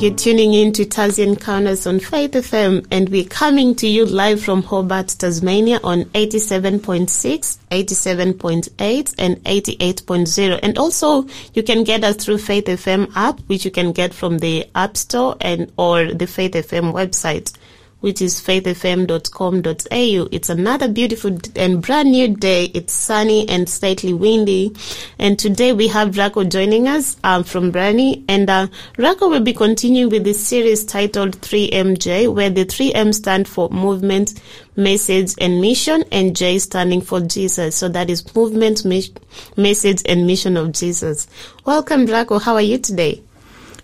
You're tuning in to Tassie Encounters on Faith FM, and we're coming to you live from Hobart, Tasmania on 87.6, 87.8, and 88.0. And also, you can get us through Faith FM app, which you can get from the App Store and or the Faith FM website which is faithfm.com.au. It's another beautiful and brand new day. It's sunny and slightly windy. And today we have Rajko joining us um, from Bruny. And uh, Rajko will be continuing with this series titled 3MJ, where the 3M stand for movement, message, and mission, and J standing for Jesus. So that is movement, me- message, and mission of Jesus. Welcome, Rajko. How are you today?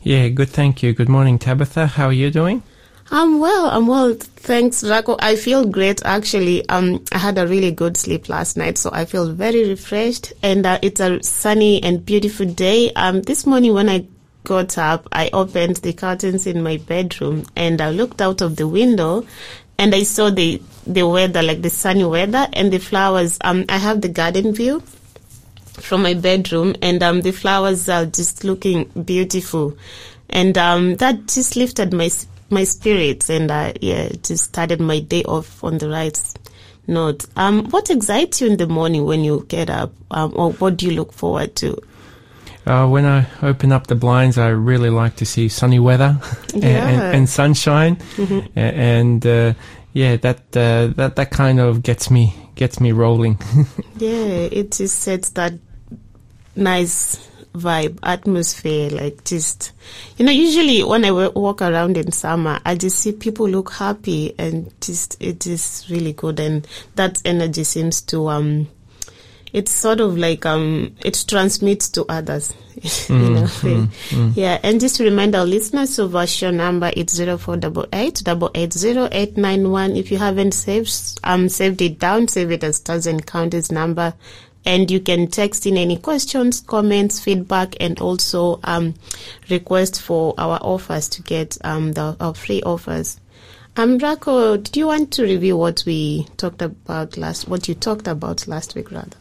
Yeah, good. Thank you. Good morning, Tabitha. How are you doing? I'm well. I'm well. Thanks, Rajko. I feel great actually. Um, I had a really good sleep last night, so I feel very refreshed. And uh, it's a sunny and beautiful day. Um, this morning when I got up, I opened the curtains in my bedroom and I looked out of the window, and I saw the the weather, like the sunny weather, and the flowers. Um, I have the garden view from my bedroom, and um, the flowers are just looking beautiful, and um, that just lifted my my spirits and uh, yeah, just started my day off on the right note. Um, what excites you in the morning when you get up, um, or what do you look forward to? Uh, when I open up the blinds, I really like to see sunny weather and, Yeah. and, and sunshine, Mm-hmm. And uh, yeah, that uh, that that kind of gets me gets me rolling. Yeah, it just sets that nice vibe, atmosphere, like just, you know, usually when I walk around in summer, I just see people look happy and just, it is really good. And that energy seems to, um, it's sort of like, um, it transmits to others, you know. Yeah. And just to remind our listeners of our show number, it's 0488 If you haven't saved, um, saved it down, save it as Tassie Encounters number and you can text in any questions, comments, feedback, and also um, request for our offers to get um, the our free offers. Um, Rajko, did you want to review what we talked about last? What you talked about last week, rather?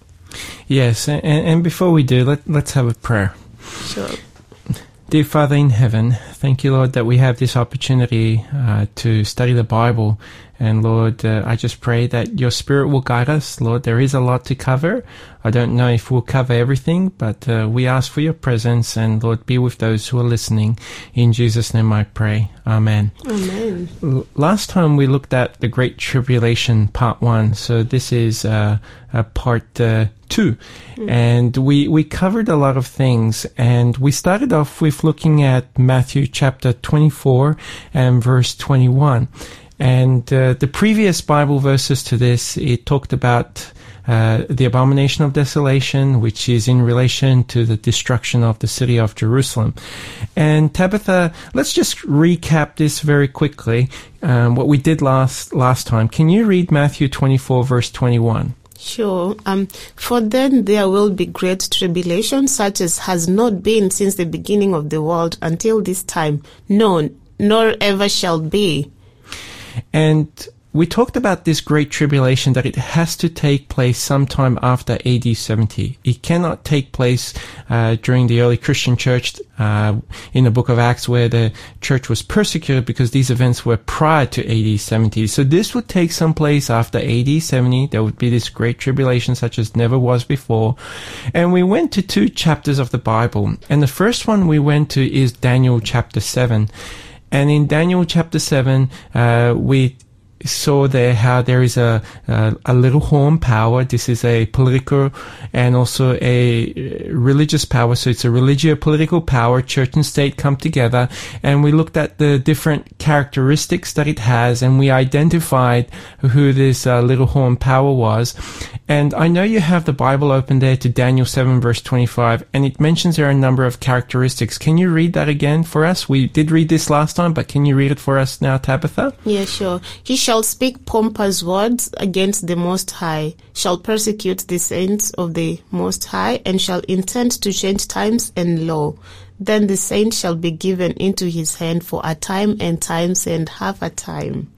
yes, and, and before we do, let let's have a prayer. Sure. Dear Father in heaven, thank you, Lord, that we have this opportunity uh, to study the Bible. And Lord, uh, I just pray that your Spirit will guide us. Lord, there is a lot to cover. I don't know if we'll cover everything, but uh, we ask for your presence. And Lord, be with those who are listening. In Jesus' name I pray. Amen. Amen. L- Last time we looked at the Great Tribulation, part one. So this is uh, uh, part uh, two, and we we covered a lot of things. And we started off with looking at Matthew chapter twenty four and verse twenty one. And uh, the previous Bible verses to this, it talked about uh, the abomination of desolation, which is in relation to the destruction of the city of Jerusalem. And Tabitha, let's just recap this very quickly. Um, what we did last last time. Can you read Matthew twenty four verse twenty one? Sure. Um, for then there will be great tribulation, such as has not been since the beginning of the world until this time, no, nor ever shall be. And we talked about this great tribulation that it has to take place sometime after AD 70. It cannot take place uh, during the early Christian church uh, in the book of Acts where the church was persecuted because these events were prior to AD 70. So this would take some place after AD 70. There would be this great tribulation such as never was before. And we went to two chapters of the Bible. And the first one we went to is Daniel chapter 7. And in Daniel chapter 7, uh, we saw there how there is a, a, a little horn power. This is a political and also a uh, religious power. So it's a religio political power. Church and state come together. And we looked at the different characteristics that it has and we identified who this uh, little horn power was. And I know you have the Bible open there to Daniel 7 verse 25 and it mentions there are a number of characteristics. Can you read that again for us? We did read this last time, but can you read it for us now, Tabitha? Yeah, sure. He shall speak pompous words against the Most High, shall persecute the saints of the Most High, and shall intend to change times and law. Then the saint shall be given into his hand for a time and times and half a time.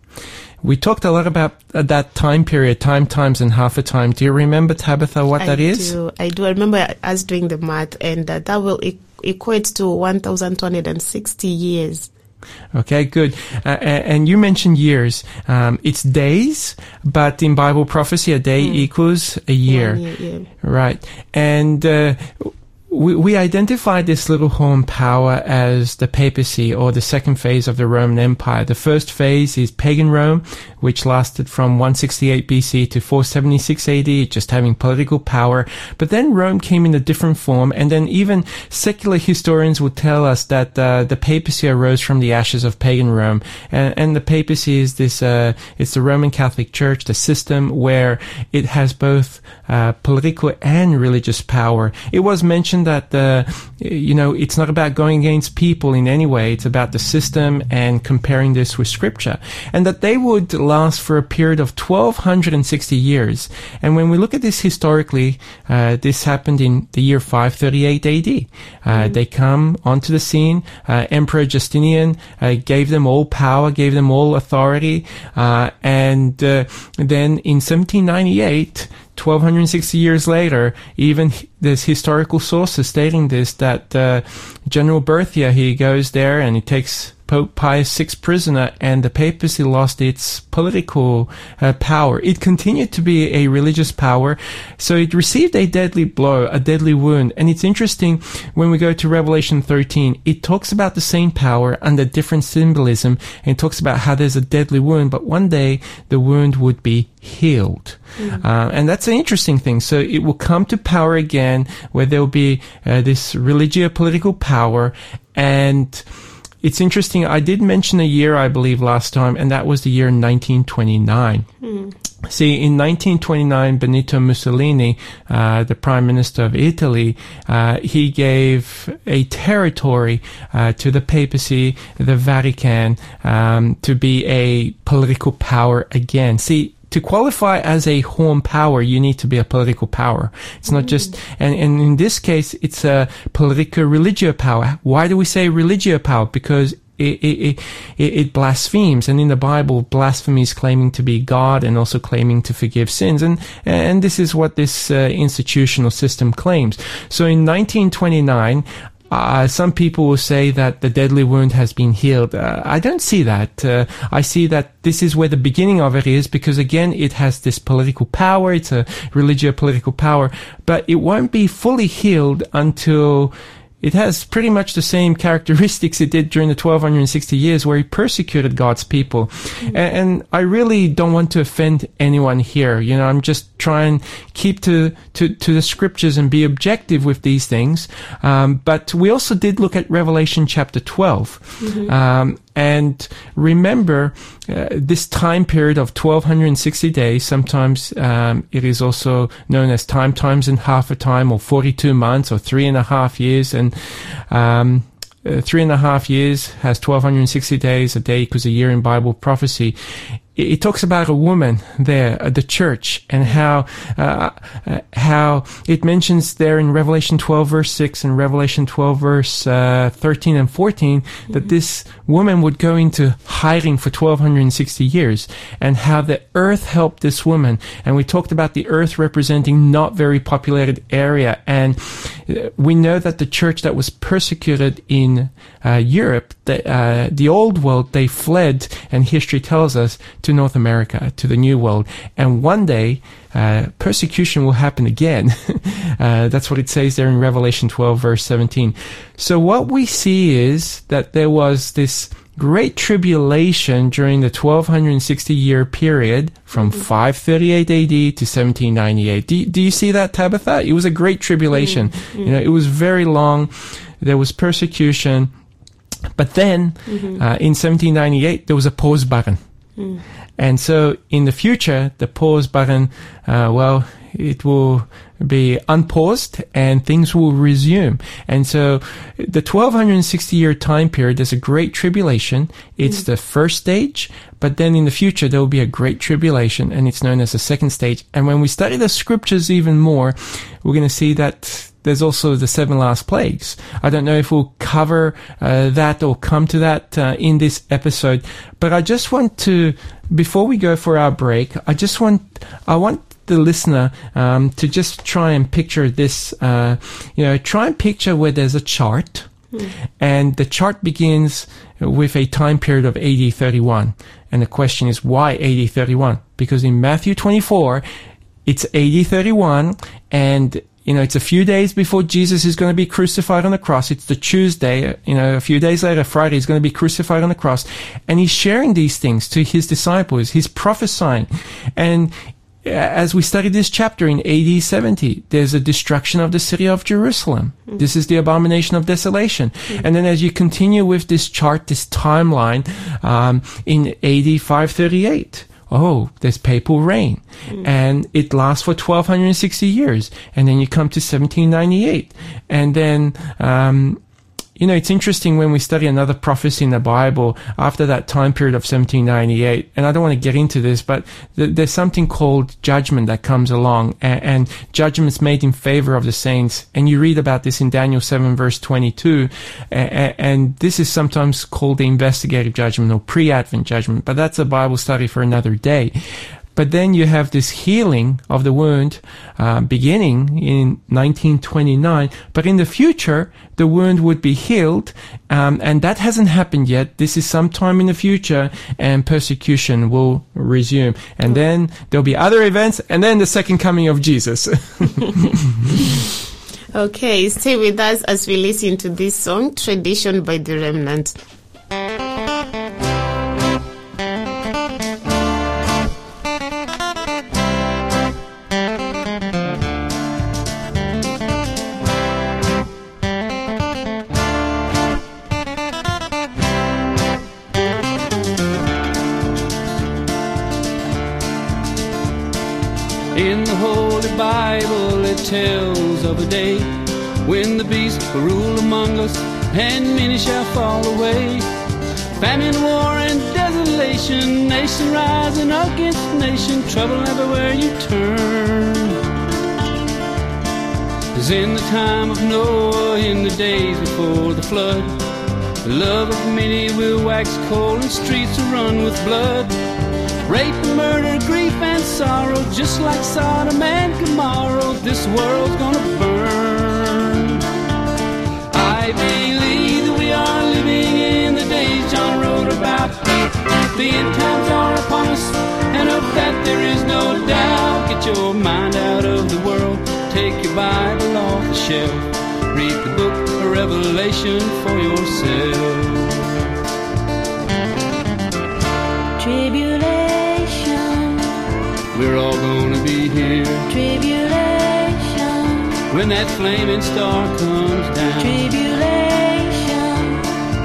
We talked a lot about that time period, time, times, and half a time. Do you remember, Tabitha, what that I is? Do, I do. I remember us doing the math, and uh, that will equate to 1,260 years. Okay, good. Uh, and you mentioned years. Um, it's days, but in Bible prophecy, a day equals a year. One year, yeah. Right. And uh, we, we identify this little horn power as the papacy or the second phase of the Roman Empire. The first phase is pagan Rome, which lasted from 168 BC to 476 AD, just having political power. But then Rome came in a different form, and then even secular historians would tell us that uh, the papacy arose from the ashes of pagan Rome, and, and the papacy is this, uh, it's the Roman Catholic Church, the system where it has both uh, political and religious power. It was mentioned that uh, you know it's not about going against people in any way; it's about the system and comparing this with Scripture, and that they would last for a period of 1260 years. And when we look at this historically, uh, this happened in the year 538 AD. Uh, They come onto the scene. Uh, Emperor Justinian uh, gave them all power, gave them all authority, uh, and uh, then in 1798. 1260 years later, even there's historical sources stating this that uh, General Berthier he goes there and he takes Pope Pius VI prisoner, and the papacy lost its political uh, power. It continued to be a religious power, so it received a deadly blow, a deadly wound. And it's interesting when we go to Revelation 13, it talks about the same power under different symbolism, and it talks about how there's a deadly wound, but one day the wound would be healed. Uh, and that's an interesting thing. So it will come to power again, where there will be uh, this religio political power, and it's interesting. I did mention a year, I believe, last time, and that was the year 1929. See, in 1929, Benito Mussolini, uh, the Prime Minister of Italy, uh, he gave a territory uh, to the papacy, the Vatican, um, to be a political power again. See, to qualify as a horn power, you need to be a political power. It's not just, and, and in this case, it's a political religio power. Why do we say religio power? Because it, it, it, it blasphemes, and in the Bible, blasphemy is claiming to be God and also claiming to forgive sins, and and this is what this uh, institutional system claims. So in 1929. Uh, some people will say that the deadly wound has been healed. Uh, I don't see that. Uh, I see that this is where the beginning of it is because again, it has this political power. It's a religio political power, but it won't be fully healed until it has pretty much the same characteristics it did during the 1260 years where he persecuted God's people. And, and I really don't want to offend anyone here. You know, I'm just trying keep to, to, to the scriptures and be objective with these things. Um, but we also did look at Revelation chapter 12. Um, and remember uh, this time period of 1260 days. Sometimes um, it is also known as time times and half a time, or 42 months, or three and a half years. And um, uh, three and a half years has 1260 days. A day equals a year in Bible prophecy. It, talks about a woman there at the church and how uh, uh, how it mentions there in Revelation 12 verse 6 and Revelation 12 verse uh, 13 and 14 that this woman would go into hiding for 1260 years and how the earth helped this woman. And we talked about the earth representing not very populated area. And uh, we know that the church that was persecuted in uh, Europe the, uh, the old world they fled and history tells us to North America to the new world and one day uh, persecution will happen again. uh, that's what it says there in Revelation 12, verse 17. So what we see is that there was this great tribulation during the 1260 year period from 538 AD to 1798. Do, do you see that, Tabitha? It was a great tribulation. You know, it was very long. There was persecution. But then, uh, in 1798, there was a pause button. And so in the future, the pause button, uh, well, it will be unpaused and things will resume. And so the 1260 year time period, is a great tribulation. It's the first stage, but then in the future, there will be a great tribulation and it's known as the second stage. And when we study the scriptures even more, we're going to see that there's also the seven last plagues. I don't know if we'll cover uh, that or come to that uh, in this episode, but I just want to, before we go for our break, I just want, I want the listener um, to just try and picture this. Uh, you know, try and picture where there's a chart. And the chart begins with a time period of AD 31. And the question is, why AD 31? Because in Matthew 24, it's AD 31 and you know, it's a few days before Jesus is going to be crucified on the cross. It's the Tuesday, you know, a few days later, Friday, he's going to be crucified on the cross. And he's sharing these things to his disciples. He's prophesying. And as we study this chapter in AD 70, there's a destruction of the city of Jerusalem. Mm. This is the abomination of desolation. Mm. And then as you continue with this chart, this timeline, um, in AD 538, oh, there's papal reign. Mm. And it lasts for 1260 years. And then you come to 1798. And then, um, you know, it's interesting when we study another prophecy in the Bible after that time period of 1798, and I don't want to get into this, but th- there's something called judgment that comes along, and, and judgment's made in favor of the saints. And you read about this in Daniel 7 verse 22, and, and this is sometimes called the investigative judgment or pre-advent judgment, but that's a Bible study for another day. But then you have this healing of the wound uh, beginning in 1929. But in the future, the wound would be healed, um, and that hasn't happened yet. This is sometime in the future, and persecution will resume. And then there'll be other events, and then the second coming of Jesus. okay, stay with us as we listen to this song, Tradition by the Remnant. And many shall fall away. Famine, war, and desolation, nation rising against nation, trouble everywhere you turn. As in the time of Noah, in the days before the flood, the love of many will wax cold, and streets will run with blood. Rape, murder, grief, and sorrow, just like Sodom and Gomorrah, this world's gonna burn. I believe we are living in the days John wrote about. The end times are upon us, and of that there is no doubt. Get your mind out of the world, take your Bible off the shelf, read the book of Revelation for yourself. Tribulation. We're all gonna be here. Tribulation. When that flaming star comes down. Tribulation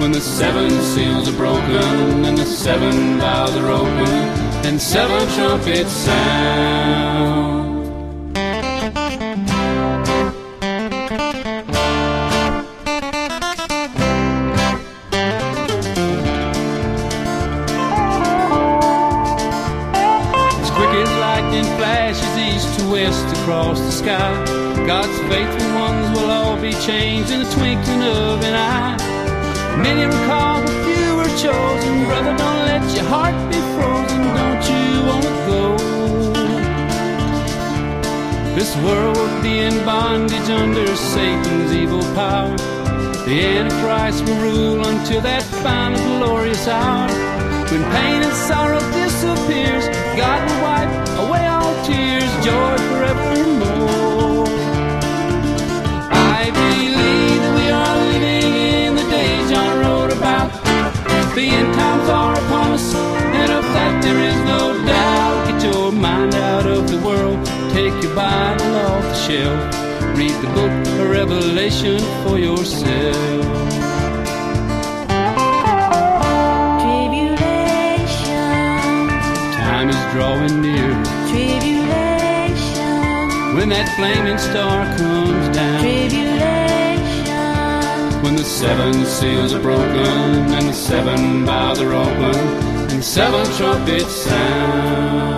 when the seven seals are broken and the seven vials are open and seven trumpets sound. Faithful ones will all be changed in the twinkling of an eye. Many were called, but few were chosen. Brother, don't let your heart be frozen. Don't you wanna go? This world will be in bondage under Satan's evil power. The Antichrist will rule until that final glorious hour. When pain and sorrow disappears, God will wipe away all tears, joy forevermore. The end times are upon us, and of that there is no doubt. Get your mind out of the world, take your Bible off the shelf, read the book of Revelation for yourself. Tribulation Time is drawing near. Tribulation. When that flaming star comes seven seals are broken and seven vials are open and seven trumpets sound.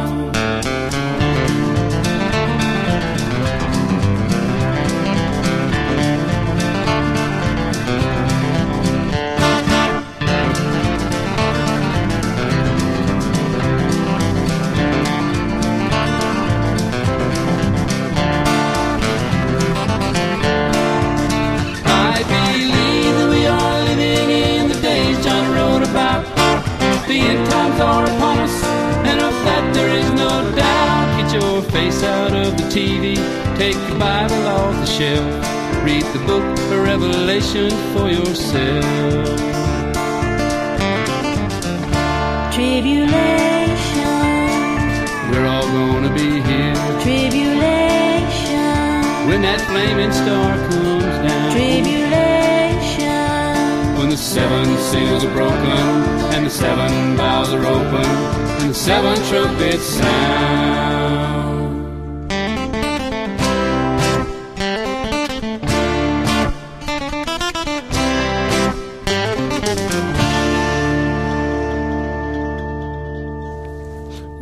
Revelation for yourself. Tribulation, We're all gonna be here tribulation, when that flaming star comes down. tribulation, When the seven seals are broken and the seven vials are open and the seven trumpets sound.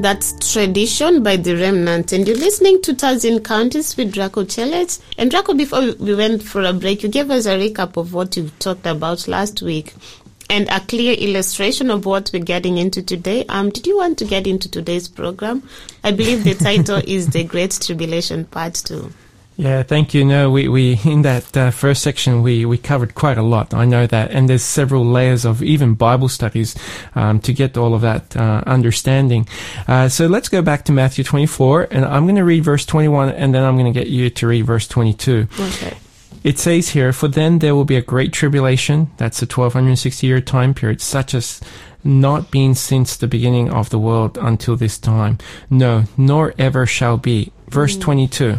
That's Tradition by The Remnant. And you're listening to Tassie Encounters with Rajko Celic. And Rajko, before we went for a break, you gave us a recap of what you talked about last week and a clear illustration of what we're getting into today. Um, did you want to get into today's program? I believe the title is The Great Tribulation Part 2. Yeah, thank you. No, we, we in that uh, first section we, we covered quite a lot. I know that, and there's several layers of even Bible studies um, to get all of that uh, understanding. Uh, so let's go back to Matthew 24, and I'm going to read verse 21, and then I'm going to get you to read verse 22. Okay. It says here, "For then there will be a great tribulation. That's a 1260 year time period, such as." Not been since the beginning of the world until this time. No, nor ever shall be. Verse 22.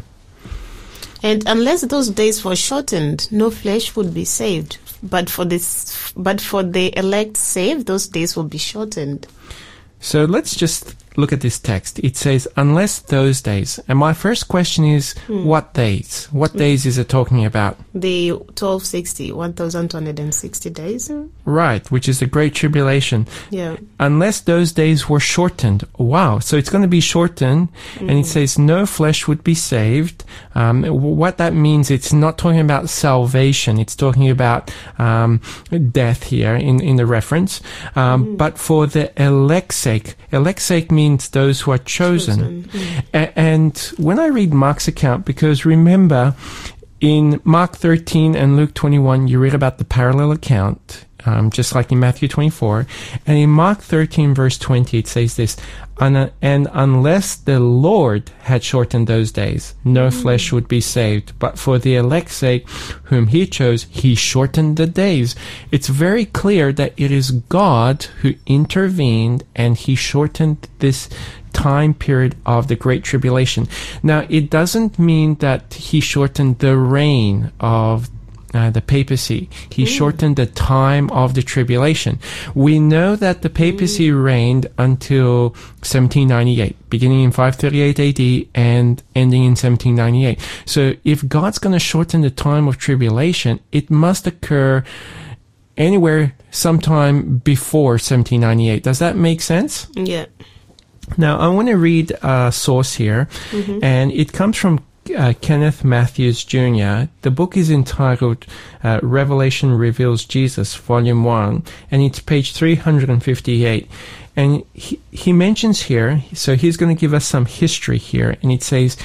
And unless those days were shortened, no flesh would be saved. But for this, but for the elect saved, those days will be shortened. So let's just look at this text. It says, unless those days. And my first question is, what days? What days is it talking about? The 1260, 1260 days. Right, which is the Great Tribulation. Yeah. Unless those days were shortened. Wow. So it's going to be shortened. And it says, no flesh would be saved. Um, what that means, it's not talking about salvation. It's talking about um, death here in, in the reference. Um, But for the elect's sake, elect's sake means those who are chosen. A- and when I read Mark's account, because remember, in Mark 13 and Luke 21, you read about the parallel account, um, just like in Matthew 24. And in Mark 13, verse 20, it says this, and unless the Lord had shortened those days, no flesh would be saved. But for the elect's sake, whom he chose, he shortened the days. It's very clear that it is God who intervened and he shortened this time period of the Great Tribulation. Now, it doesn't mean that he shortened the reign of uh, the papacy. He shortened the time of the tribulation. We know that the papacy reigned until 1798, beginning in 538 AD and ending in 1798. So if God's going to shorten the time of tribulation, it must occur anywhere sometime before 1798. Does that make sense? Yeah. Now, I want to read a source here, and it comes from uh, Kenneth Matthews Jr. The book is entitled uh, Revelation Reveals Jesus, Volume 1, and it's page 358. And he, he mentions here, so he's going to give us some history here, and it says,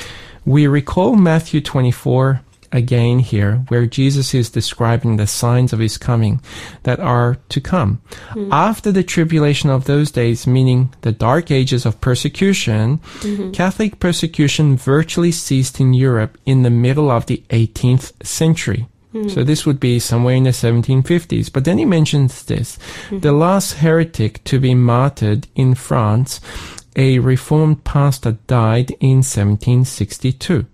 We recall Matthew 24 again here, where Jesus is describing the signs of his coming that are to come. Mm-hmm. After the tribulation of those days, meaning the dark ages of persecution, mm-hmm. Catholic persecution virtually ceased in Europe in the middle of the 18th century. Mm-hmm. So this would be somewhere in the 1750s. But then he mentions this. The last heretic to be martyred in France, a reformed pastor died in 1762.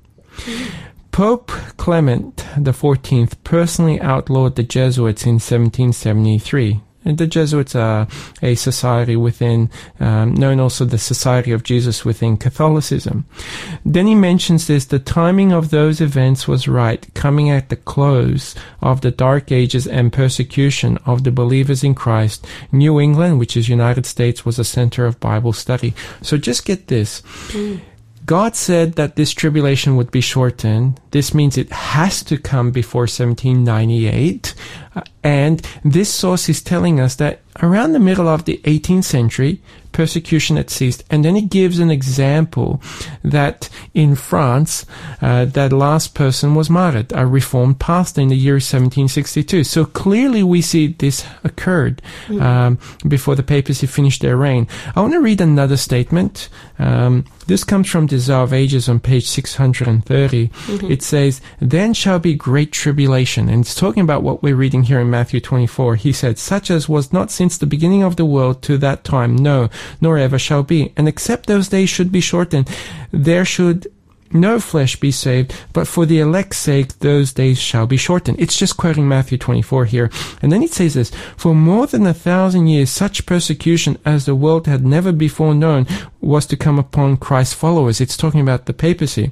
Pope Clement XIV personally outlawed the Jesuits in 1773. And the Jesuits are a society within, um, known also the Society of Jesus within Catholicism. Then he mentions this, the timing of those events was right, coming at the close of the Dark Ages and persecution of the believers in Christ. New England, which is United States, was a center of Bible study. So just get this. God said that this tribulation would be shortened. This means it has to come before 1798. Uh, And this source is telling us that around the middle of the 18th century, persecution had ceased. And then it gives an example that in France, uh, that last person was martyred, a reformed pastor in the year 1762. So clearly we see this occurred um, before the papacy finished their reign. I want to read another statement. Um, this comes from Desire of Ages on page 630. Mm-hmm. It says, Then shall be great tribulation. And it's talking about what we're reading here in Matthew 24. He said, Such as was not since the beginning of the world to that time, no, nor ever shall be. And except those days should be shortened, there should no flesh be saved, but for the elect's sake those days shall be shortened. It's just quoting Matthew 24 here. And then it says this, For more than a thousand years such persecution as the world had never before known was to come upon Christ's followers. It's talking about the papacy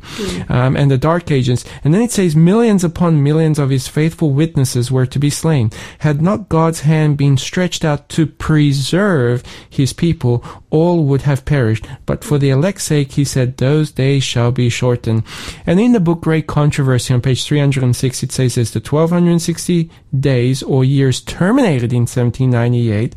um, and the Dark Ages. And then it says, Millions upon millions of his faithful witnesses were to be slain. Had not God's hand been stretched out to preserve his people, all would have perished. But for the elect's sake, he said, those days shall be shortened. And in the book Great Controversy on page 306, it says this, the 1260 days or years terminated in 1798.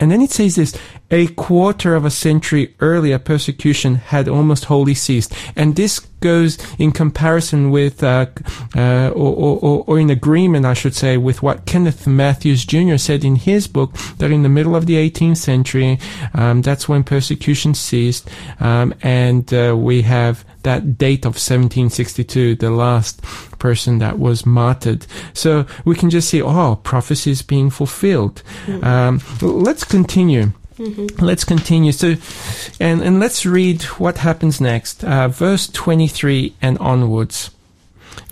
And then it says this, a quarter of a century earlier, persecution had almost wholly ceased. And this goes in comparison with, uh, uh, or, or, or in agreement, I should say, with what Kenneth Matthews Jr. said in his book, that in the middle of the 18th century, um, that's when persecution ceased. Um, and uh, we have that date of 1762, the last person that was martyred. So we can just see, oh, prophecy is being fulfilled. Um, let's continue. Let's continue. So, and, and let's read what happens next. Uh, verse 23 and onwards.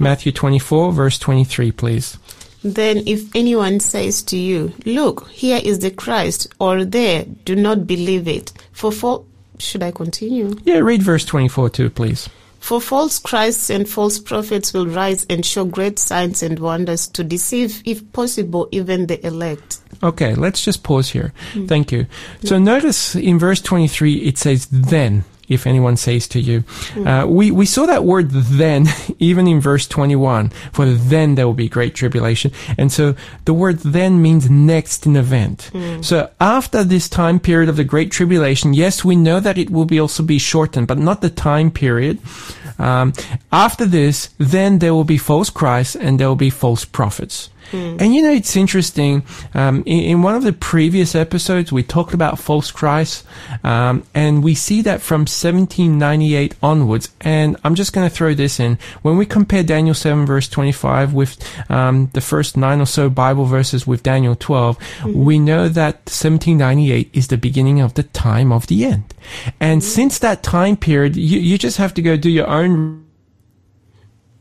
Matthew 24, verse 23, please. Then if anyone says to you, Look, here is the Christ, or there, do not believe it. For fal- should I continue? Yeah, read verse 24 too, please. For false Christs and false prophets will rise and show great signs and wonders to deceive, if possible, even the elect. Okay, let's just pause here. Hmm. Thank you. So hmm. notice in verse 23, it says, then, if anyone says to you. Uh, we, we saw that word then even in verse 21, for then there will be great tribulation. And so the word then means next in event. So after this time period of the great tribulation, yes, we know that it will be also be shortened, but not the time period. Um, after this, then there will be false Christs and there will be false prophets. And you know, it's interesting. Um, in, in one of the previous episodes, we talked about false Christ, um, and we see that from 1798 onwards. And I'm just going to throw this in. When we compare Daniel 7 verse 25 with um, the first nine or so Bible verses with Daniel 12, we know that 1798 is the beginning of the time of the end. And since that time period, you, you just have to go do your own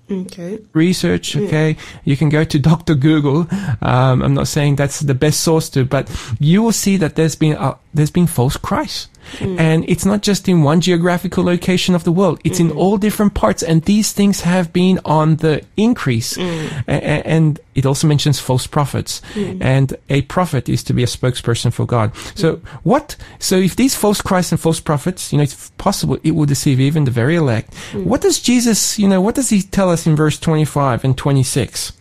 Okay. research. Okay, you can go to Dr. Google. Um, I'm not saying that's the best source to, but you will see that there's been uh, there's been false Christ, Mm. and it's not just in one geographical location of the world. It's in mm. all different parts, and these things have been on the increase. Mm. A- a- and it also mentions false prophets, and a prophet is to be a spokesperson for God. So what? So if these false Christs and false prophets, you know, it's possible it will deceive even the very elect. What does Jesus, you know, what does he tell us in verse 25 and 26?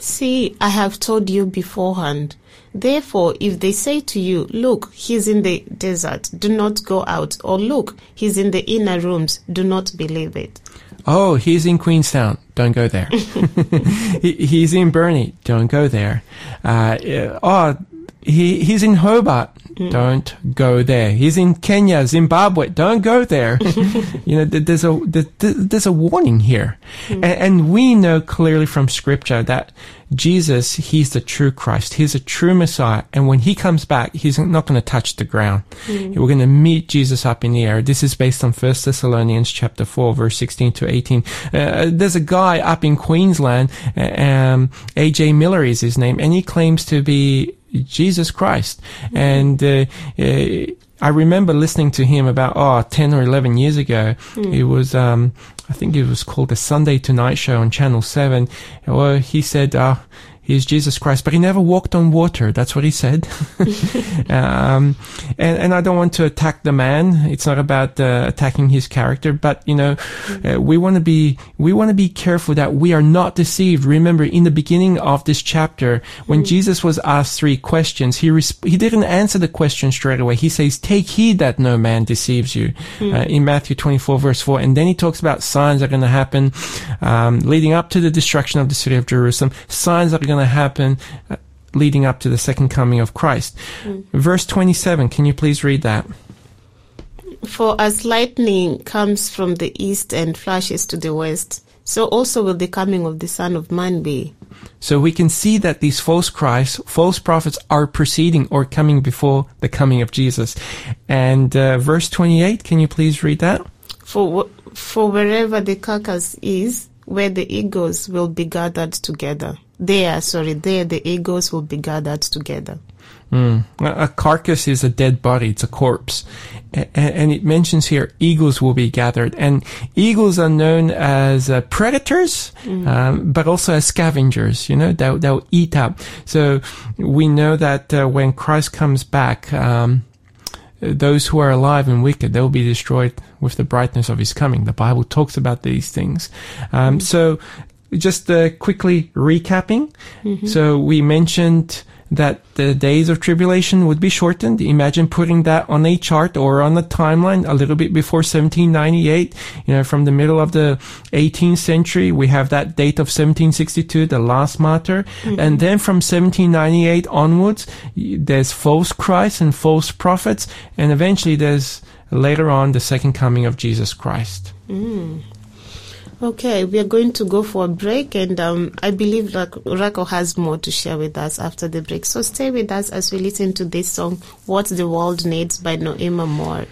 See, I have told you beforehand. Therefore, if they say to you, Look, he's in the desert, do not go out, or Look, he's in the inner rooms, do not believe it. Oh, he's in Queenstown. Don't go there. he, he's in Burnie. Don't go there. Uh, uh, oh, he, he's in Hobart. Don't go there. He's in Kenya, Zimbabwe. Don't go there. you know, there's a th- th- there's a warning here, A- and we know clearly from Scripture that Jesus, he's the true Christ. He's a true Messiah, and when he comes back, he's not going to touch the ground. We're going to meet Jesus up in the air. This is based on First Thessalonians chapter four, verse sixteen to eighteen. Uh, there's a guy up in Queensland, uh, um, AJ Miller is his name, and he claims to be Jesus Christ. And uh, uh, I remember listening to him about oh 10 or 11 years ago. It was um, I think it was called the Sunday Tonight Show on Channel 7. Well, he said uh, He is Jesus Christ, but he never walked on water. That's what he said. um, and, and I don't want to attack the man. It's not about uh, attacking his character, but you know, uh, we want to be we want to be careful that we are not deceived. Remember, in the beginning of this chapter, when Jesus was asked three questions, he res- he didn't answer the question straight away. He says, "Take heed that no man deceives you," uh, in Matthew twenty four verse four, and then he talks about signs that are going to happen um, leading up to the destruction of the city of Jerusalem. Signs that are going to happen. Uh, leading up to the second coming of Christ. Verse 27, can you please read that? For as lightning comes from the east and flashes to the west, so also will the coming of the Son of Man be. So we can see that these false Christs, false prophets are preceding or coming before the coming of Jesus. And uh, verse 28, can you please read that? For, for wherever the carcass is, where the eagles will be gathered together. There, sorry, there the eagles will be gathered together. Mm. A carcass is a dead body, it's a corpse. A- And it mentions here eagles will be gathered. And eagles are known as uh, predators, um, but also as scavengers, you know, they'll, they'll eat up. So we know that uh, when Christ comes back, um, those who are alive and wicked, they'll be destroyed with the brightness of his coming. The Bible talks about these things. Um, So just uh, quickly recapping. Mm-hmm. So we mentioned that the days of tribulation would be shortened. Imagine putting that on a chart or on a timeline a little bit before 1798. You know, from the middle of the 18th century, we have that date of 1762, the last martyr. Mm-hmm. And then from 1798 onwards, there's false Christ and false prophets. And eventually there's later on the second coming of Jesus Christ. Mm. Okay, we are going to go for a break, and um, I believe Rak- Rajko has more to share with us after the break. So stay with us as we listen to this song, What the World Needs by Noema Moore.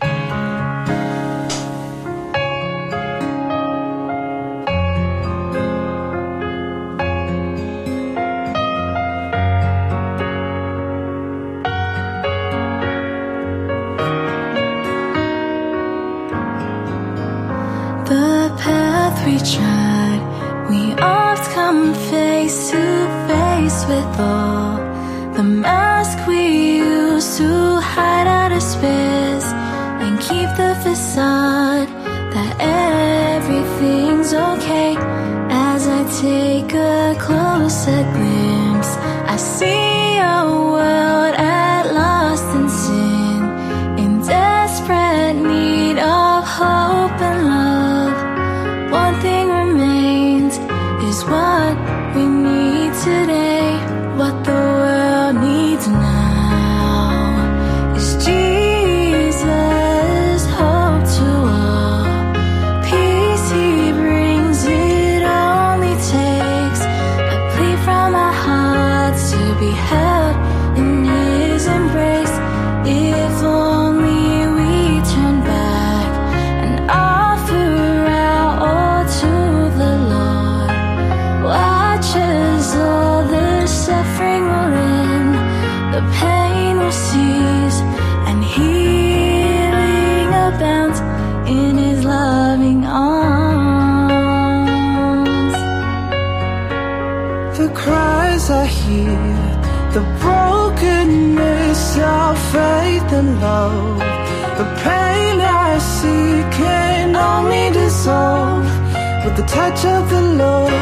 The touch of the Lord.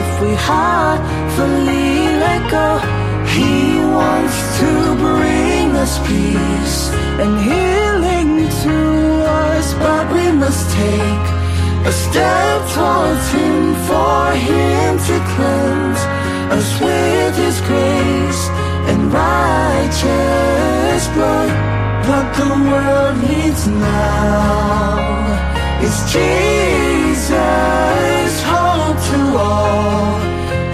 If we heartfully let go, He wants to bring us peace and healing to us, but we must take a step towards Him for Him to cleanse us with His grace and righteous blood. What the world needs now is Jesus, hope to all.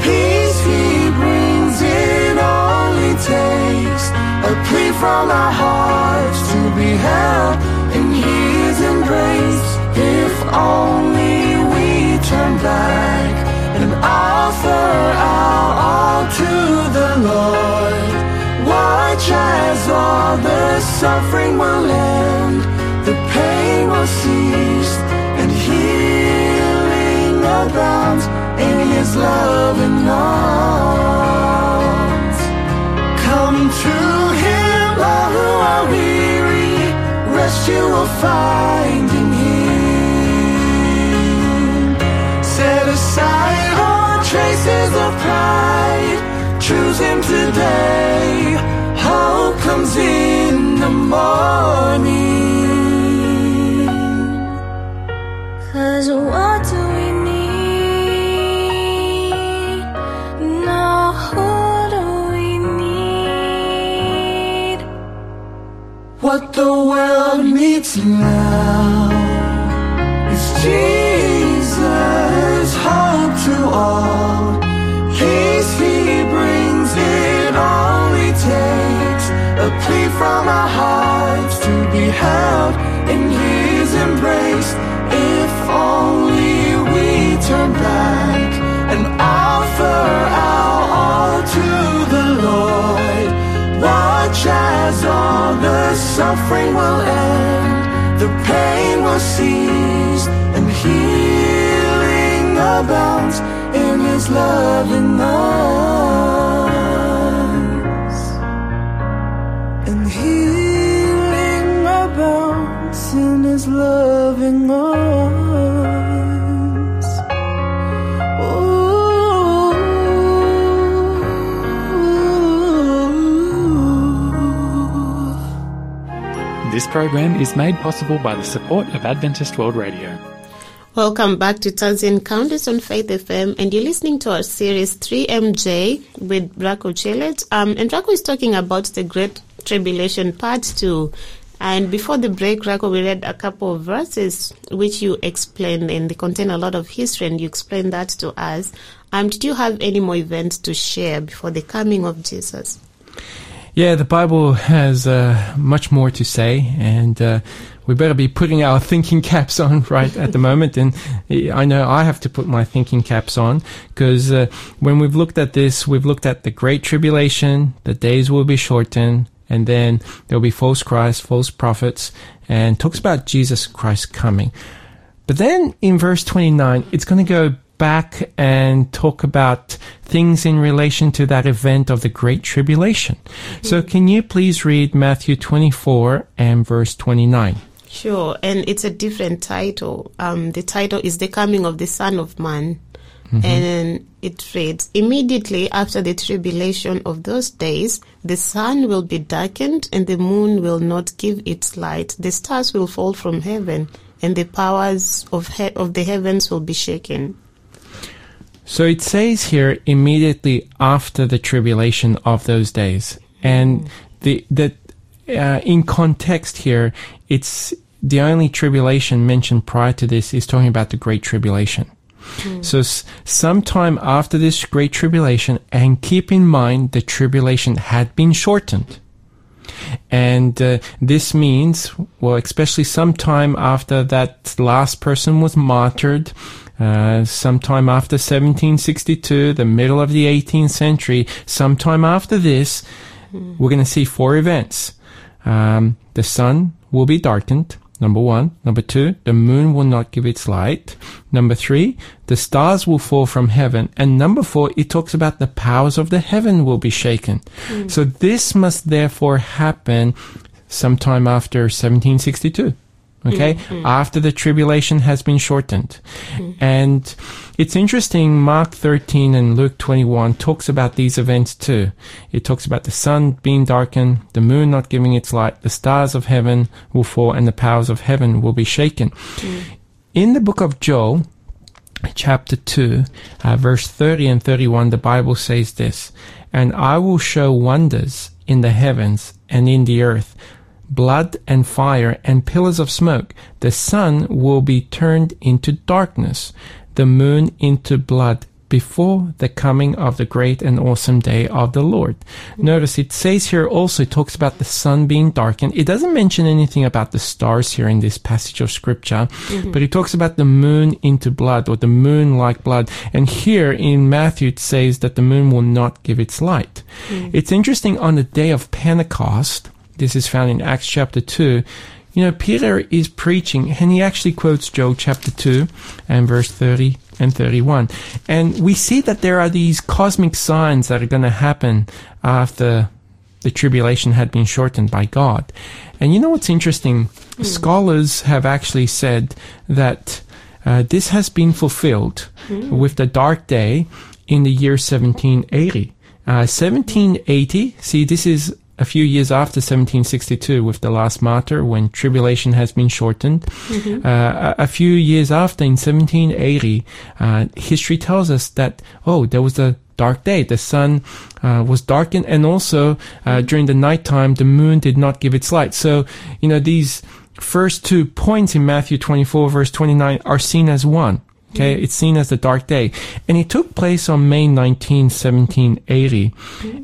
Peace He brings, it only takes a plea from our hearts to be held in His embrace. If only we turn back and offer our all to the Lord. Watch as all the suffering will end, the pain will cease, grounds in his loving arms. Come to him, all who are weary, rest you will find in him. Set aside all traces of pride, choose him today. Hope comes in the morning. Cause what do What the world needs now is Jesus, hope to all. Peace he brings, it only takes a plea from our hearts to be held suffering will end, the pain will cease, and healing abounds in His loving arms. And healing abounds in His loving arms. This program is made possible by the support of Adventist World Radio. Welcome back to Tassie Encounters on Faith FM, and you're listening to our series 3MJ with Rajko Celic. Um, and Rajko is talking about the Great Tribulation Part 2. And before the break, Rajko, we read a couple of verses which you explained, and they contain a lot of history, and you explained that to us. Um, did you have any more events to share before the coming of Jesus? Yeah, the Bible has uh, much more to say, and uh, we better be putting our thinking caps on right at the moment. And I know I have to put my thinking caps on because uh, when we've looked at this, we've looked at the Great Tribulation, the days will be shortened, and then there'll be false Christ, false prophets, and talks about Jesus Christ coming. But then in verse 29, it's going to go back and talk about things in relation to that event of the Great Tribulation. So can you please read Matthew 24 and verse 29? Sure, and it's a different title. Um, the title is The Coming of the Son of Man. And it reads Immediately after the tribulation of those days, the sun will be darkened, and the moon will not give its light. The stars will fall from heaven, and the powers of, he- of the heavens will be shaken. So it says here immediately after the tribulation of those days, and the the uh, in context here, it's the only tribulation mentioned prior to this is talking about the great tribulation. So s- sometime after this great tribulation, and keep in mind the tribulation had been shortened. And uh, this means, well, especially sometime after that last person was martyred, uh, sometime after 1762, the middle of the 18th century, sometime after this, we're going to see four events. Um, the sun will be darkened. Number one. Number two, the moon will not give its light. Number three, the stars will fall from heaven. And number four, it talks about the powers of the heaven will be shaken. So this must therefore happen sometime after 1762. Okay, mm-hmm. Mm-hmm. after the tribulation has been shortened. Mm-hmm. And it's interesting, Mark 13 and Luke 21 talks about these events too. It talks about the sun being darkened, the moon not giving its light, the stars of heaven will fall, and the powers of heaven will be shaken. Mm. In the book of Joel, chapter 2, uh, verse 30 and 31, the Bible says this, And I will show wonders in the heavens and in the earth, blood and fire and pillars of smoke. The sun will be turned into darkness, the moon into blood before the coming of the great and awesome day of the Lord. Notice it says here also it talks about the sun being darkened. It doesn't mention anything about the stars here in this passage of scripture, mm-hmm. but it talks about the moon into blood or the moon like blood. And here in Matthew it says that the moon will not give its light. Mm-hmm. It's interesting on the day of Pentecost, this is found in Acts chapter 2. You know, Peter is preaching and he actually quotes Joel chapter 2 and verse 30 and 31. And we see that there are these cosmic signs that are going to happen after the tribulation had been shortened by God. And you know what's interesting? Scholars have actually said that uh, this has been fulfilled with the dark day in the year 1780. Uh, 1780, see, this is a few years after 1762 with the last martyr when tribulation has been shortened. Uh, a, a few years after, in 1780, uh, history tells us that, oh, there was a dark day. The sun uh, was darkened and also uh, during the nighttime, the moon did not give its light. So, you know, these first two points in Matthew 24 verse 29 are seen as one. Okay, it's seen as the dark day. And it took place on May 19, 1780.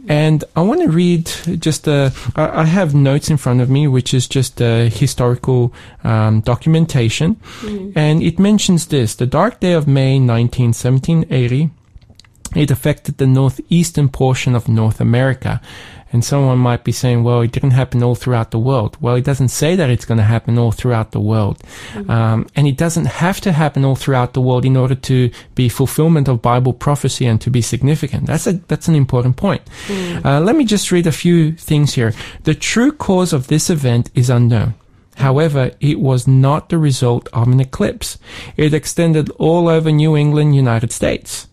And I want to read just a, I I have notes in front of me, which is just a historical um, documentation. And it mentions this, the dark day of May 19, 1780, it affected the northeastern portion of North America. And someone might be saying, well, it didn't happen all throughout the world. Well, it doesn't say that it's going to happen all throughout the world. Um, and it doesn't have to happen all throughout the world in order to be fulfillment of Bible prophecy and to be significant. That's a, that's an important point. Uh, let me just read a few things here. The true cause of this event is unknown. However, it was not the result of an eclipse. It extended all over New England, United States.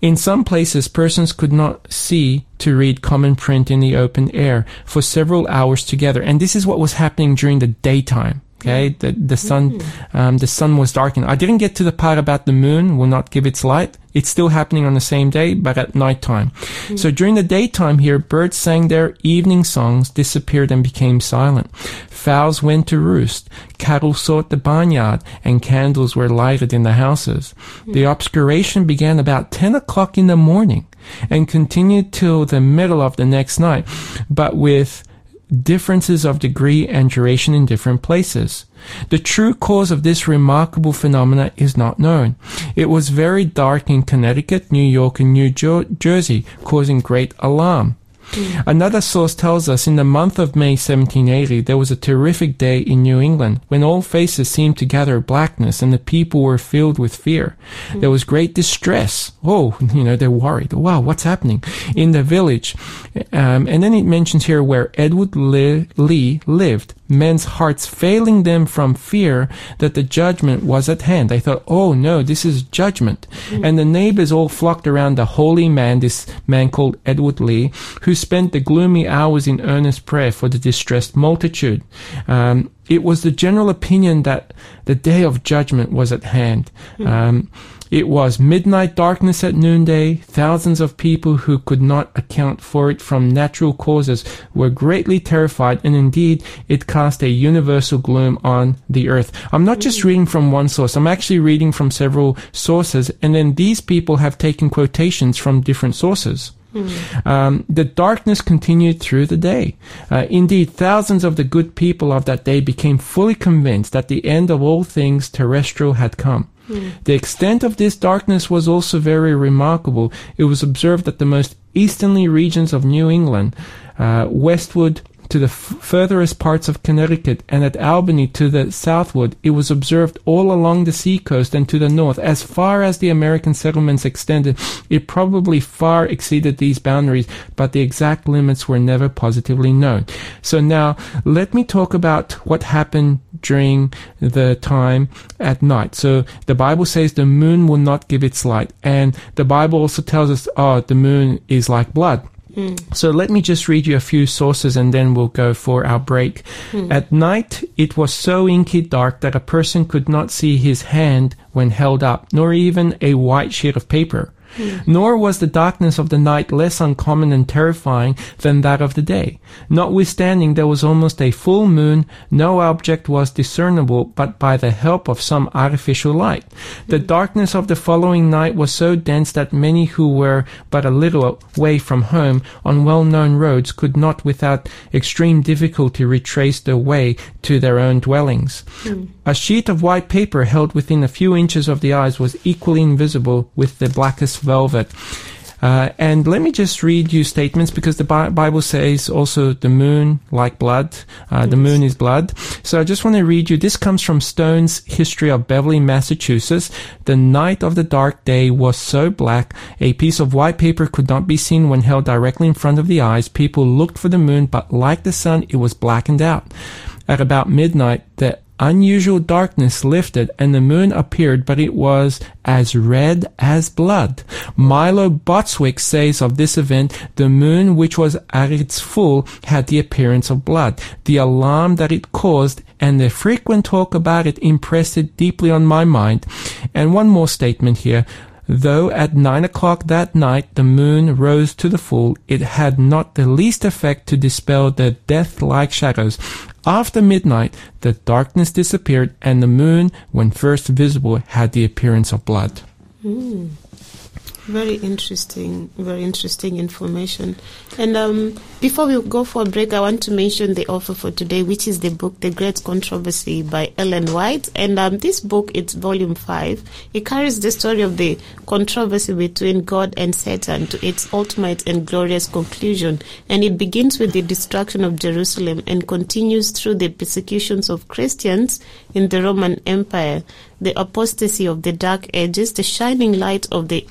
In some places, persons could not see to read common print in the open air for several hours together. And this is what was happening during the daytime. Okay, the the sun, mm-hmm. um, the sun was darkened. I didn't get to the part about the moon will not give its light. It's still happening on the same day, but at nighttime. Mm-hmm. So during the daytime here, birds sang their evening songs, disappeared and became silent. Fowls went to roost. Cattle sought the barnyard, and candles were lighted in the houses. Mm-hmm. The obscuration began about 10 o'clock in the morning and continued till the middle of the next night, but with differences of degree and duration in different places. The true cause of this remarkable phenomena is not known. It was very dark in Connecticut, New York, and New Jer- Jersey, causing great alarm. Mm. Another source tells us in the month of May 1780 there was a terrific day in New England when all faces seemed to gather blackness and the people were filled with fear. Mm. There was great distress. Oh, you know, they're worried. Wow, what's happening in the village? Um, and then it mentions here where Edward Li- Lee lived, men's hearts failing them from fear that the judgment was at hand. They thought, oh no, this is judgment. Mm. And the neighbors all flocked around the holy man, this man called Edward Lee, who spent the gloomy hours in earnest prayer for the distressed multitude. Um, it was the general opinion that the day of judgment was at hand. Um, it was midnight darkness at noonday. Thousands of people who could not account for it from natural causes were greatly terrified, and indeed it cast a universal gloom on the earth. I'm not just reading from one source, I'm actually reading from several sources, and then these people have taken quotations from different sources. Um, the darkness continued through the day. Uh, indeed, thousands of the good people of that day became fully convinced that the end of all things terrestrial had come. The extent of this darkness was also very remarkable. It was observed that the most easterly regions of New England, uh, westward to the f- furthest parts of Connecticut, and at Albany to the southward, it was observed all along the seacoast and to the north, as far as the American settlements extended. It probably far exceeded these boundaries, but the exact limits were never positively known. So now, let me talk about what happened during the time at night. So the Bible says the moon will not give its light, and the Bible also tells us, oh, the moon is like blood. So let me just read you a few sources and then we'll go for our break. Hmm. At night, it was so inky dark that a person could not see his hand when held up, nor even a white sheet of paper. Nor was the darkness of the night less uncommon and terrifying than that of the day. Notwithstanding there was almost a full moon, no object was discernible but by the help of some artificial light. The darkness of the following night was so dense that many who were but a little way from home on well-known roads could not without extreme difficulty retrace their way to their own dwellings. Hmm. A sheet of white paper held within a few inches of the eyes was equally invisible with the blackest velvet. Uh, and let me just read you statements because the Bi- Bible says also the moon like blood. Uh, the moon is blood. So I just want to read you. This comes from Stone's History of Beverly, Massachusetts. The night of the dark day was so black, a piece of white paper could not be seen when held directly in front of the eyes. People looked for the moon, but like the sun, it was blackened out. At about midnight, the unusual darkness lifted and the moon appeared, but it was as red as blood. Milo Bostwick says of this event, the moon, which was at its full, had the appearance of blood. The alarm that it caused and the frequent talk about it impressed it deeply on my mind. And one more statement here. Though at nine o'clock that night the moon rose to the full, it had not the least effect to dispel the death-like shadows. After midnight, the darkness disappeared, and the moon, when first visible, had the appearance of blood. Hmm. Very interesting, very interesting information. And um, before we go for a break, I want to mention the offer for today, which is the book "The Great Controversy" by Ellen White. And um, this book, it's volume five. It carries the story of the controversy between God and Satan to its ultimate and glorious conclusion. And it begins with the destruction of Jerusalem and continues through the persecutions of Christians in the Roman Empire, the apostasy of the Dark Ages, the shining light of the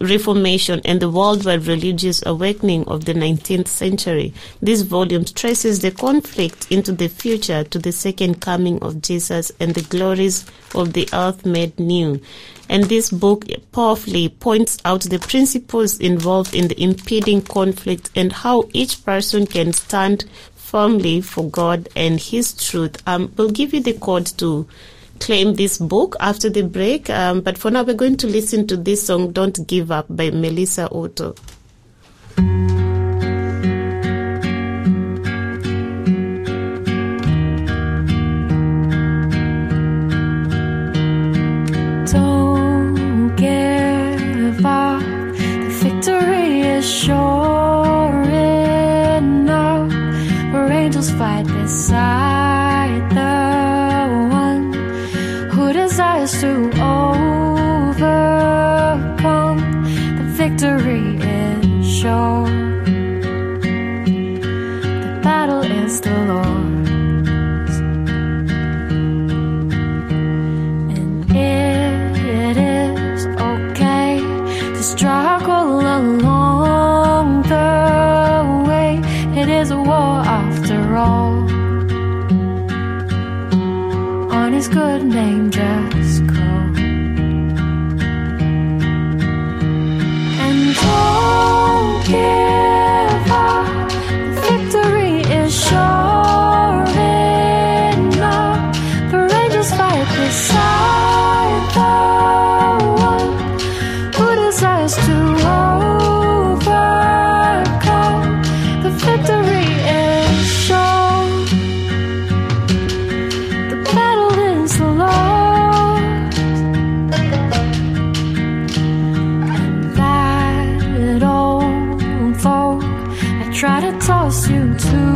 Reformation and the worldwide religious awakening of the 19th century. This volume traces the conflict into the future to the second coming of Jesus and the glories of the earth made new. And this book powerfully points out the principles involved in the impeding conflict and how each person can stand firmly for God and His truth. Um, we'll give you the code to claim this book after the break. Um, but for now, we're going to listen to this song, Don't Give Up by Melissa Otto. Don't give up. The victory is sure enough. For angels fight beside to you to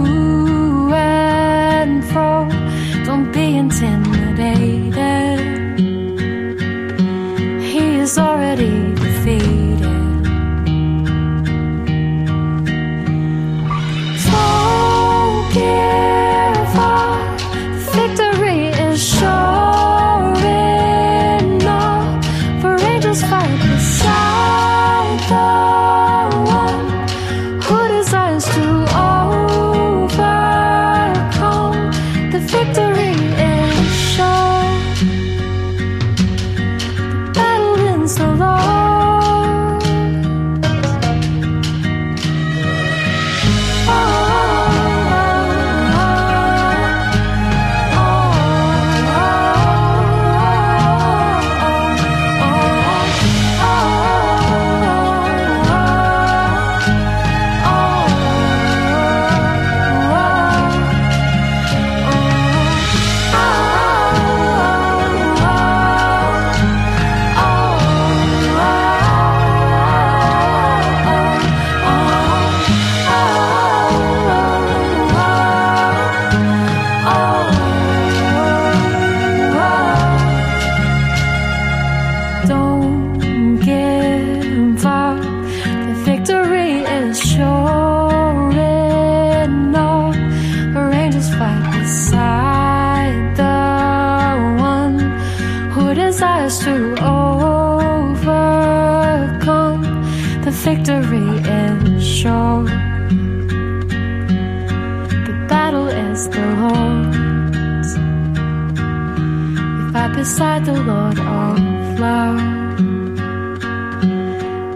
desires to overcome. The victory is sure. The battle is the Lord's. We fight beside the Lord of love.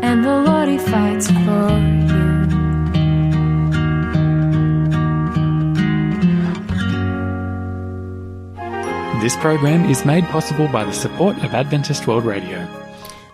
And the Lord, He fights for This program is made possible by the support of Adventist World Radio.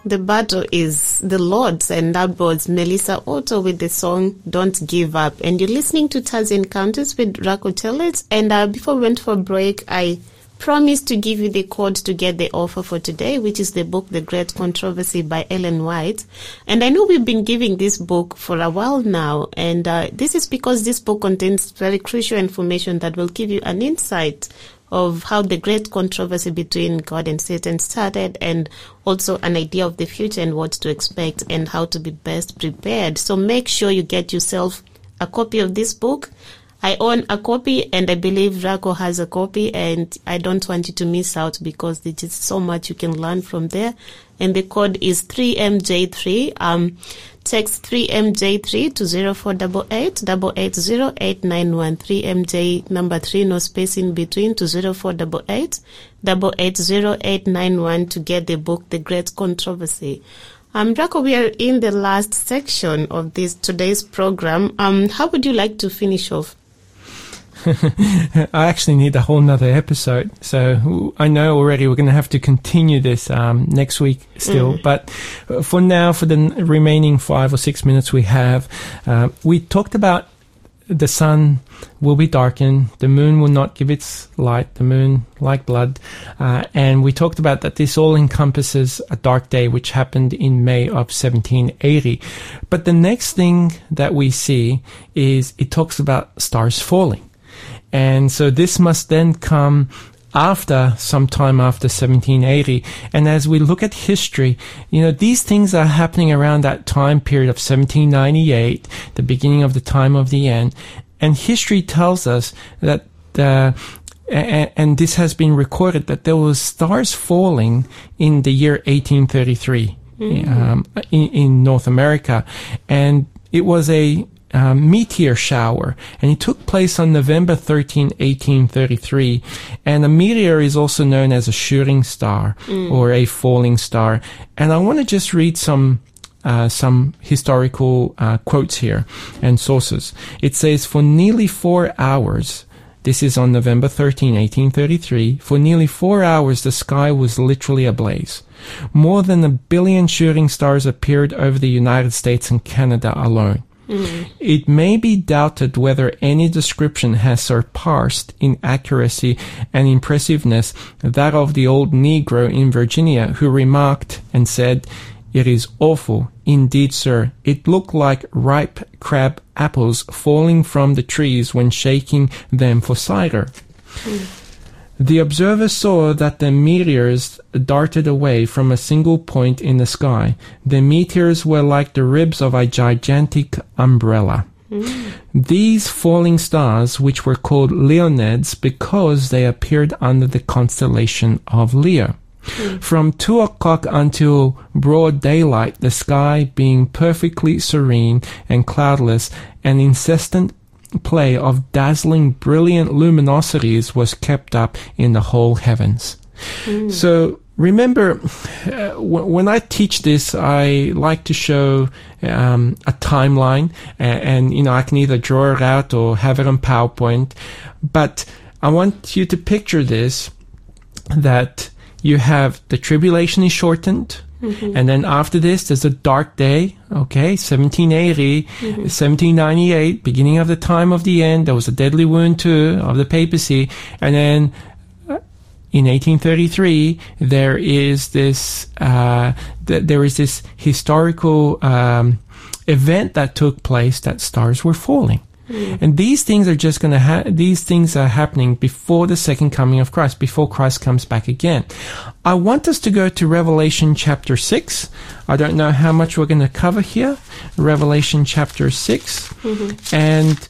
The battle is the Lord's, and that was Melissa Otto with the song Don't Give Up. And you're listening to Tassie Encounters with Rajko Celic. And uh, before we went for break, I promised to give you the code to get the offer for today, which is the book The Great Controversy by Ellen White. And I know we've been giving this book for a while now, and uh, this is because this book contains very crucial information that will give you an insight of how the great controversy between God and Satan started and also an idea of the future and what to expect and how to be best prepared. So make sure you get yourself a copy of this book. I own a copy and I believe Rajko has a copy and I don't want you to miss out because there's just so much you can learn from there. And the code is 3MJ3. Um, text 3MJ3 to 0488 880891 3MJ number 3 no space in between to 0488 to get the book The Great Controversy. Um, Rajko, we are in the last section of this today's program. Um, how would you like to finish off? I actually need a whole nother episode. So I know already we're going to have to continue this um, next week still. But uh, for now, for the remaining five or six minutes we have, uh, we talked about the sun will be darkened, the moon will not give its light, the moon like blood. Uh, and we talked about that this all encompasses a dark day which happened in May of 1780. But the next thing that we see is it talks about stars falling. And so this must then come after sometime after 1780. And as we look at history, you know, these things are happening around that time period of 1798, the beginning of the time of the end. And history tells us that, uh, and, and this has been recorded that there was stars falling in the year 1833 um, in, in North America, and it was a uh, meteor shower, and it took place on November 13, 1833. And a meteor is also known as a shooting star or a falling star. And I want to just read some uh, some historical uh, quotes here and sources. It says, for nearly four hours, this is on November 13, 1833, for nearly four hours the sky was literally ablaze. More than a billion shooting stars appeared over the United States and Canada alone. Mm-hmm. It may be doubted whether any description has surpassed in accuracy and impressiveness that of the old Negro in Virginia who remarked and said, It is awful. Indeed, sir, it looked like ripe crab apples falling from the trees when shaking them for cider. Mm. The observer saw that the meteors darted away from a single point in the sky. The meteors were like the ribs of a gigantic umbrella. Hmm. These falling stars, which were called Leonids because they appeared under the constellation of Leo. Hmm. From two o'clock until broad daylight, the sky being perfectly serene and cloudless, an incessant play of dazzling, brilliant luminosities was kept up in the whole heavens. So remember, uh, w- when I teach this, I like to show um, a timeline, and, and you know I can either draw it out or have it on PowerPoint. But I want you to picture this: that you have the tribulation is shortened. And then after this, there's a dark day. Okay, 1780, 1798, beginning of the time of the end. There was a deadly wound too of the papacy. And then uh, in 1833, there is this, uh, th- there is this historical, um, event that took place that stars were falling. And these things are just going to ha- these things are happening before the second coming of Christ, before Christ comes back again. I want us to go to Revelation chapter 6. I don't know how much we're going to cover here. Revelation chapter 6. And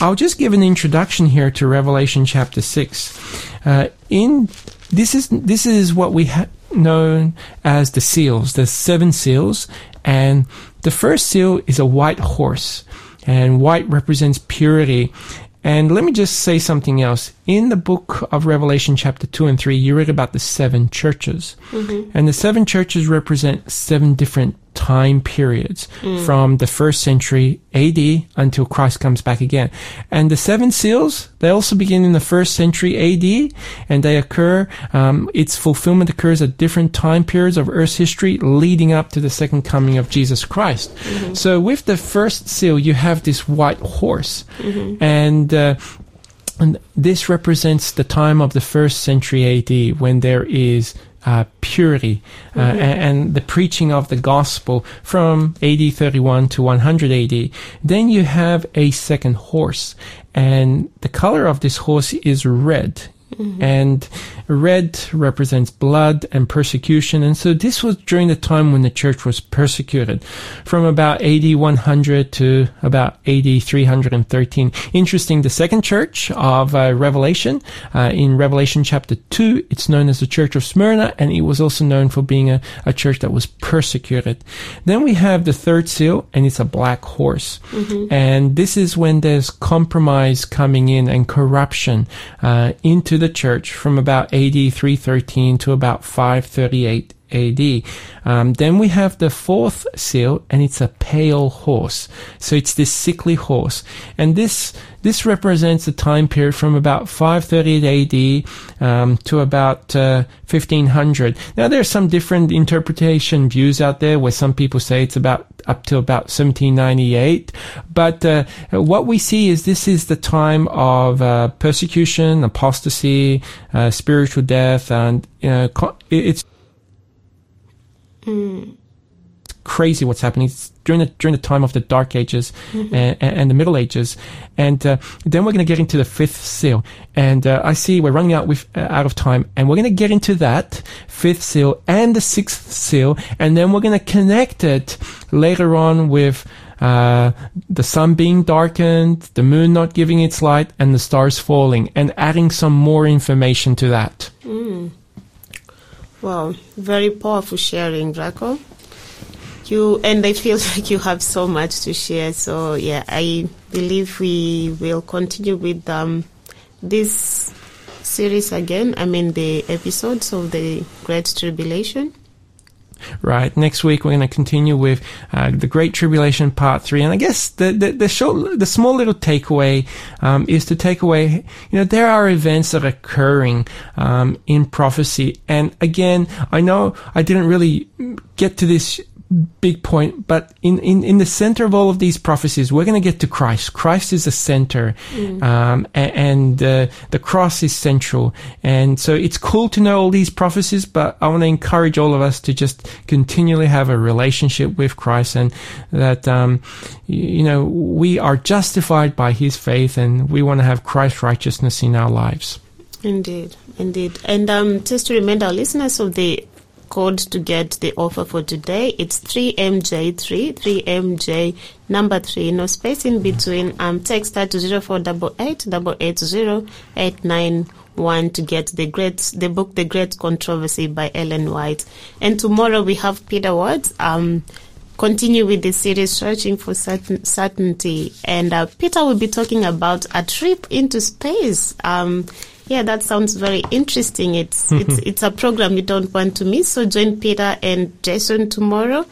I'll just give an introduction here to Revelation chapter six. Uh, in this is this is what we ha- known as the seals, the seven seals, and the first seal is a white horse, and white represents purity. And let me just say something else. In the book of Revelation, chapter 2 and 3, you read about the seven churches. Mm-hmm. And the seven churches represent seven different time periods from the first century AD until Christ comes back again. And the seven seals, they also begin in the first century AD and they occur, um, its fulfillment occurs at different time periods of Earth's history leading up to the second coming of Jesus Christ. So with the first seal, you have this white horse and, uh, and this represents the time of the first century AD when there is uh, purity uh, a- and, the preaching of the gospel from AD 31 to 100 AD. Then you have a second horse, and the color of this horse is red. And red represents blood and persecution. And so this was during the time when the church was persecuted from about AD 100 to about AD 313. Interesting, the second church of uh, Revelation, uh, in Revelation chapter 2, it's known as the Church of Smyrna, and it was also known for being a, a church that was persecuted. Then we have the third seal, and it's a black horse. And this is when there's compromise coming in and corruption uh, into the church from about AD 313 to about 538 AD. Um, then we have the fourth seal, and it's a pale horse. So it's this sickly horse, and this this represents a time period from about 538 AD um, to about uh, 1500. Now there are some different interpretation views out there, where some people say it's about up to about 1798. But uh, what we see is this is the time of uh, persecution, apostasy, uh, spiritual death, and it's crazy what's happening. It's during the during the time of the Dark Ages and, and the Middle Ages, and uh, then we're going to get into the fifth seal. And uh, I see we're running out with uh, out of time, and we're going to get into that fifth seal and the sixth seal, and then we're going to connect it later on with. Uh, the sun being darkened, the moon not giving its light, and the stars falling, and adding some more information to that. Wow, very powerful sharing, Rajko. You and I feel like you have so much to share. So yeah, I believe we will continue with um, this series again. I mean the episodes of the Great Tribulation. Right? Next week we're going to continue with uh, the Great Tribulation Part Three, and I guess the the, the short, the small little takeaway um, is to take away, you know, there are events that are occurring um, in prophecy, and again, I know I didn't really get to this big point, but in, in, in the center of all of these prophecies, we're going to get to Christ. Christ is the center, um, a- and uh, the cross is central. And so it's cool to know all these prophecies, but I want to encourage all of us to just continually have a relationship with Christ, and that um, you know we are justified by His faith, and we want to have Christ's righteousness in our lives. Indeed, indeed. And um, just to remind our listeners of the code to get the offer for today, it's 3MJ3, 3MJ number 3, no space in between. Um, text that to 0488 890 to get the great the book The Great Controversy by Ellen White. And tomorrow we have Peter Watts. Um, continue with the series searching for certain, certainty and uh, peter will be talking about a trip into space um, yeah that sounds very interesting it's it's it's a program you don't want to miss so join peter and jason tomorrow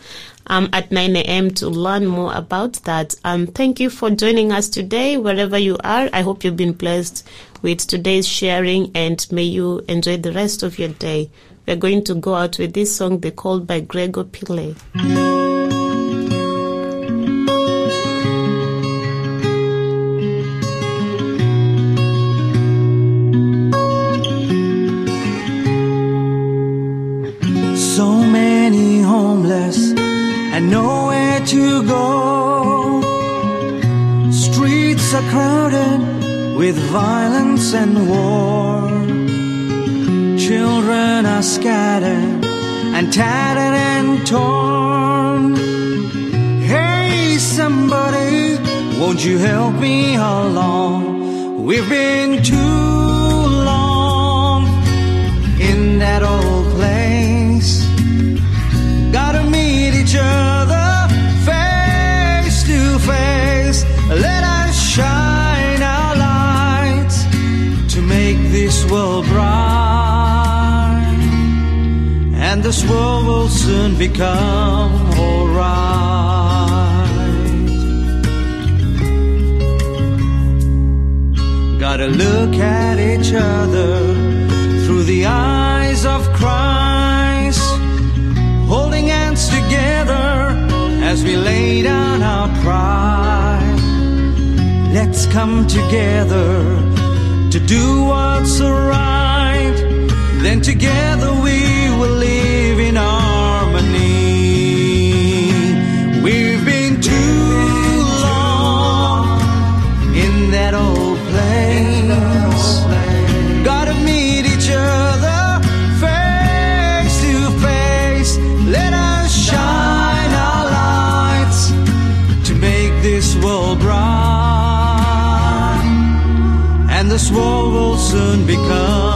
um, at 9 a.m. to learn more about that. Um, thank you for joining us today, wherever you are. I hope you've been blessed with today's sharing and may you enjoy the rest of your day. We're going to go out with this song, The Called by Gregor Pillay. crowded with violence and war. Children are scattered and tattered and torn. Hey, somebody, won't you help me along? We've been too This world will soon become alright. Gotta look at each other through the eyes of Christ, holding hands together as we lay down our pride. Let's come together to do what's right. Then together we soon become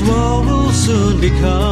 this war will soon become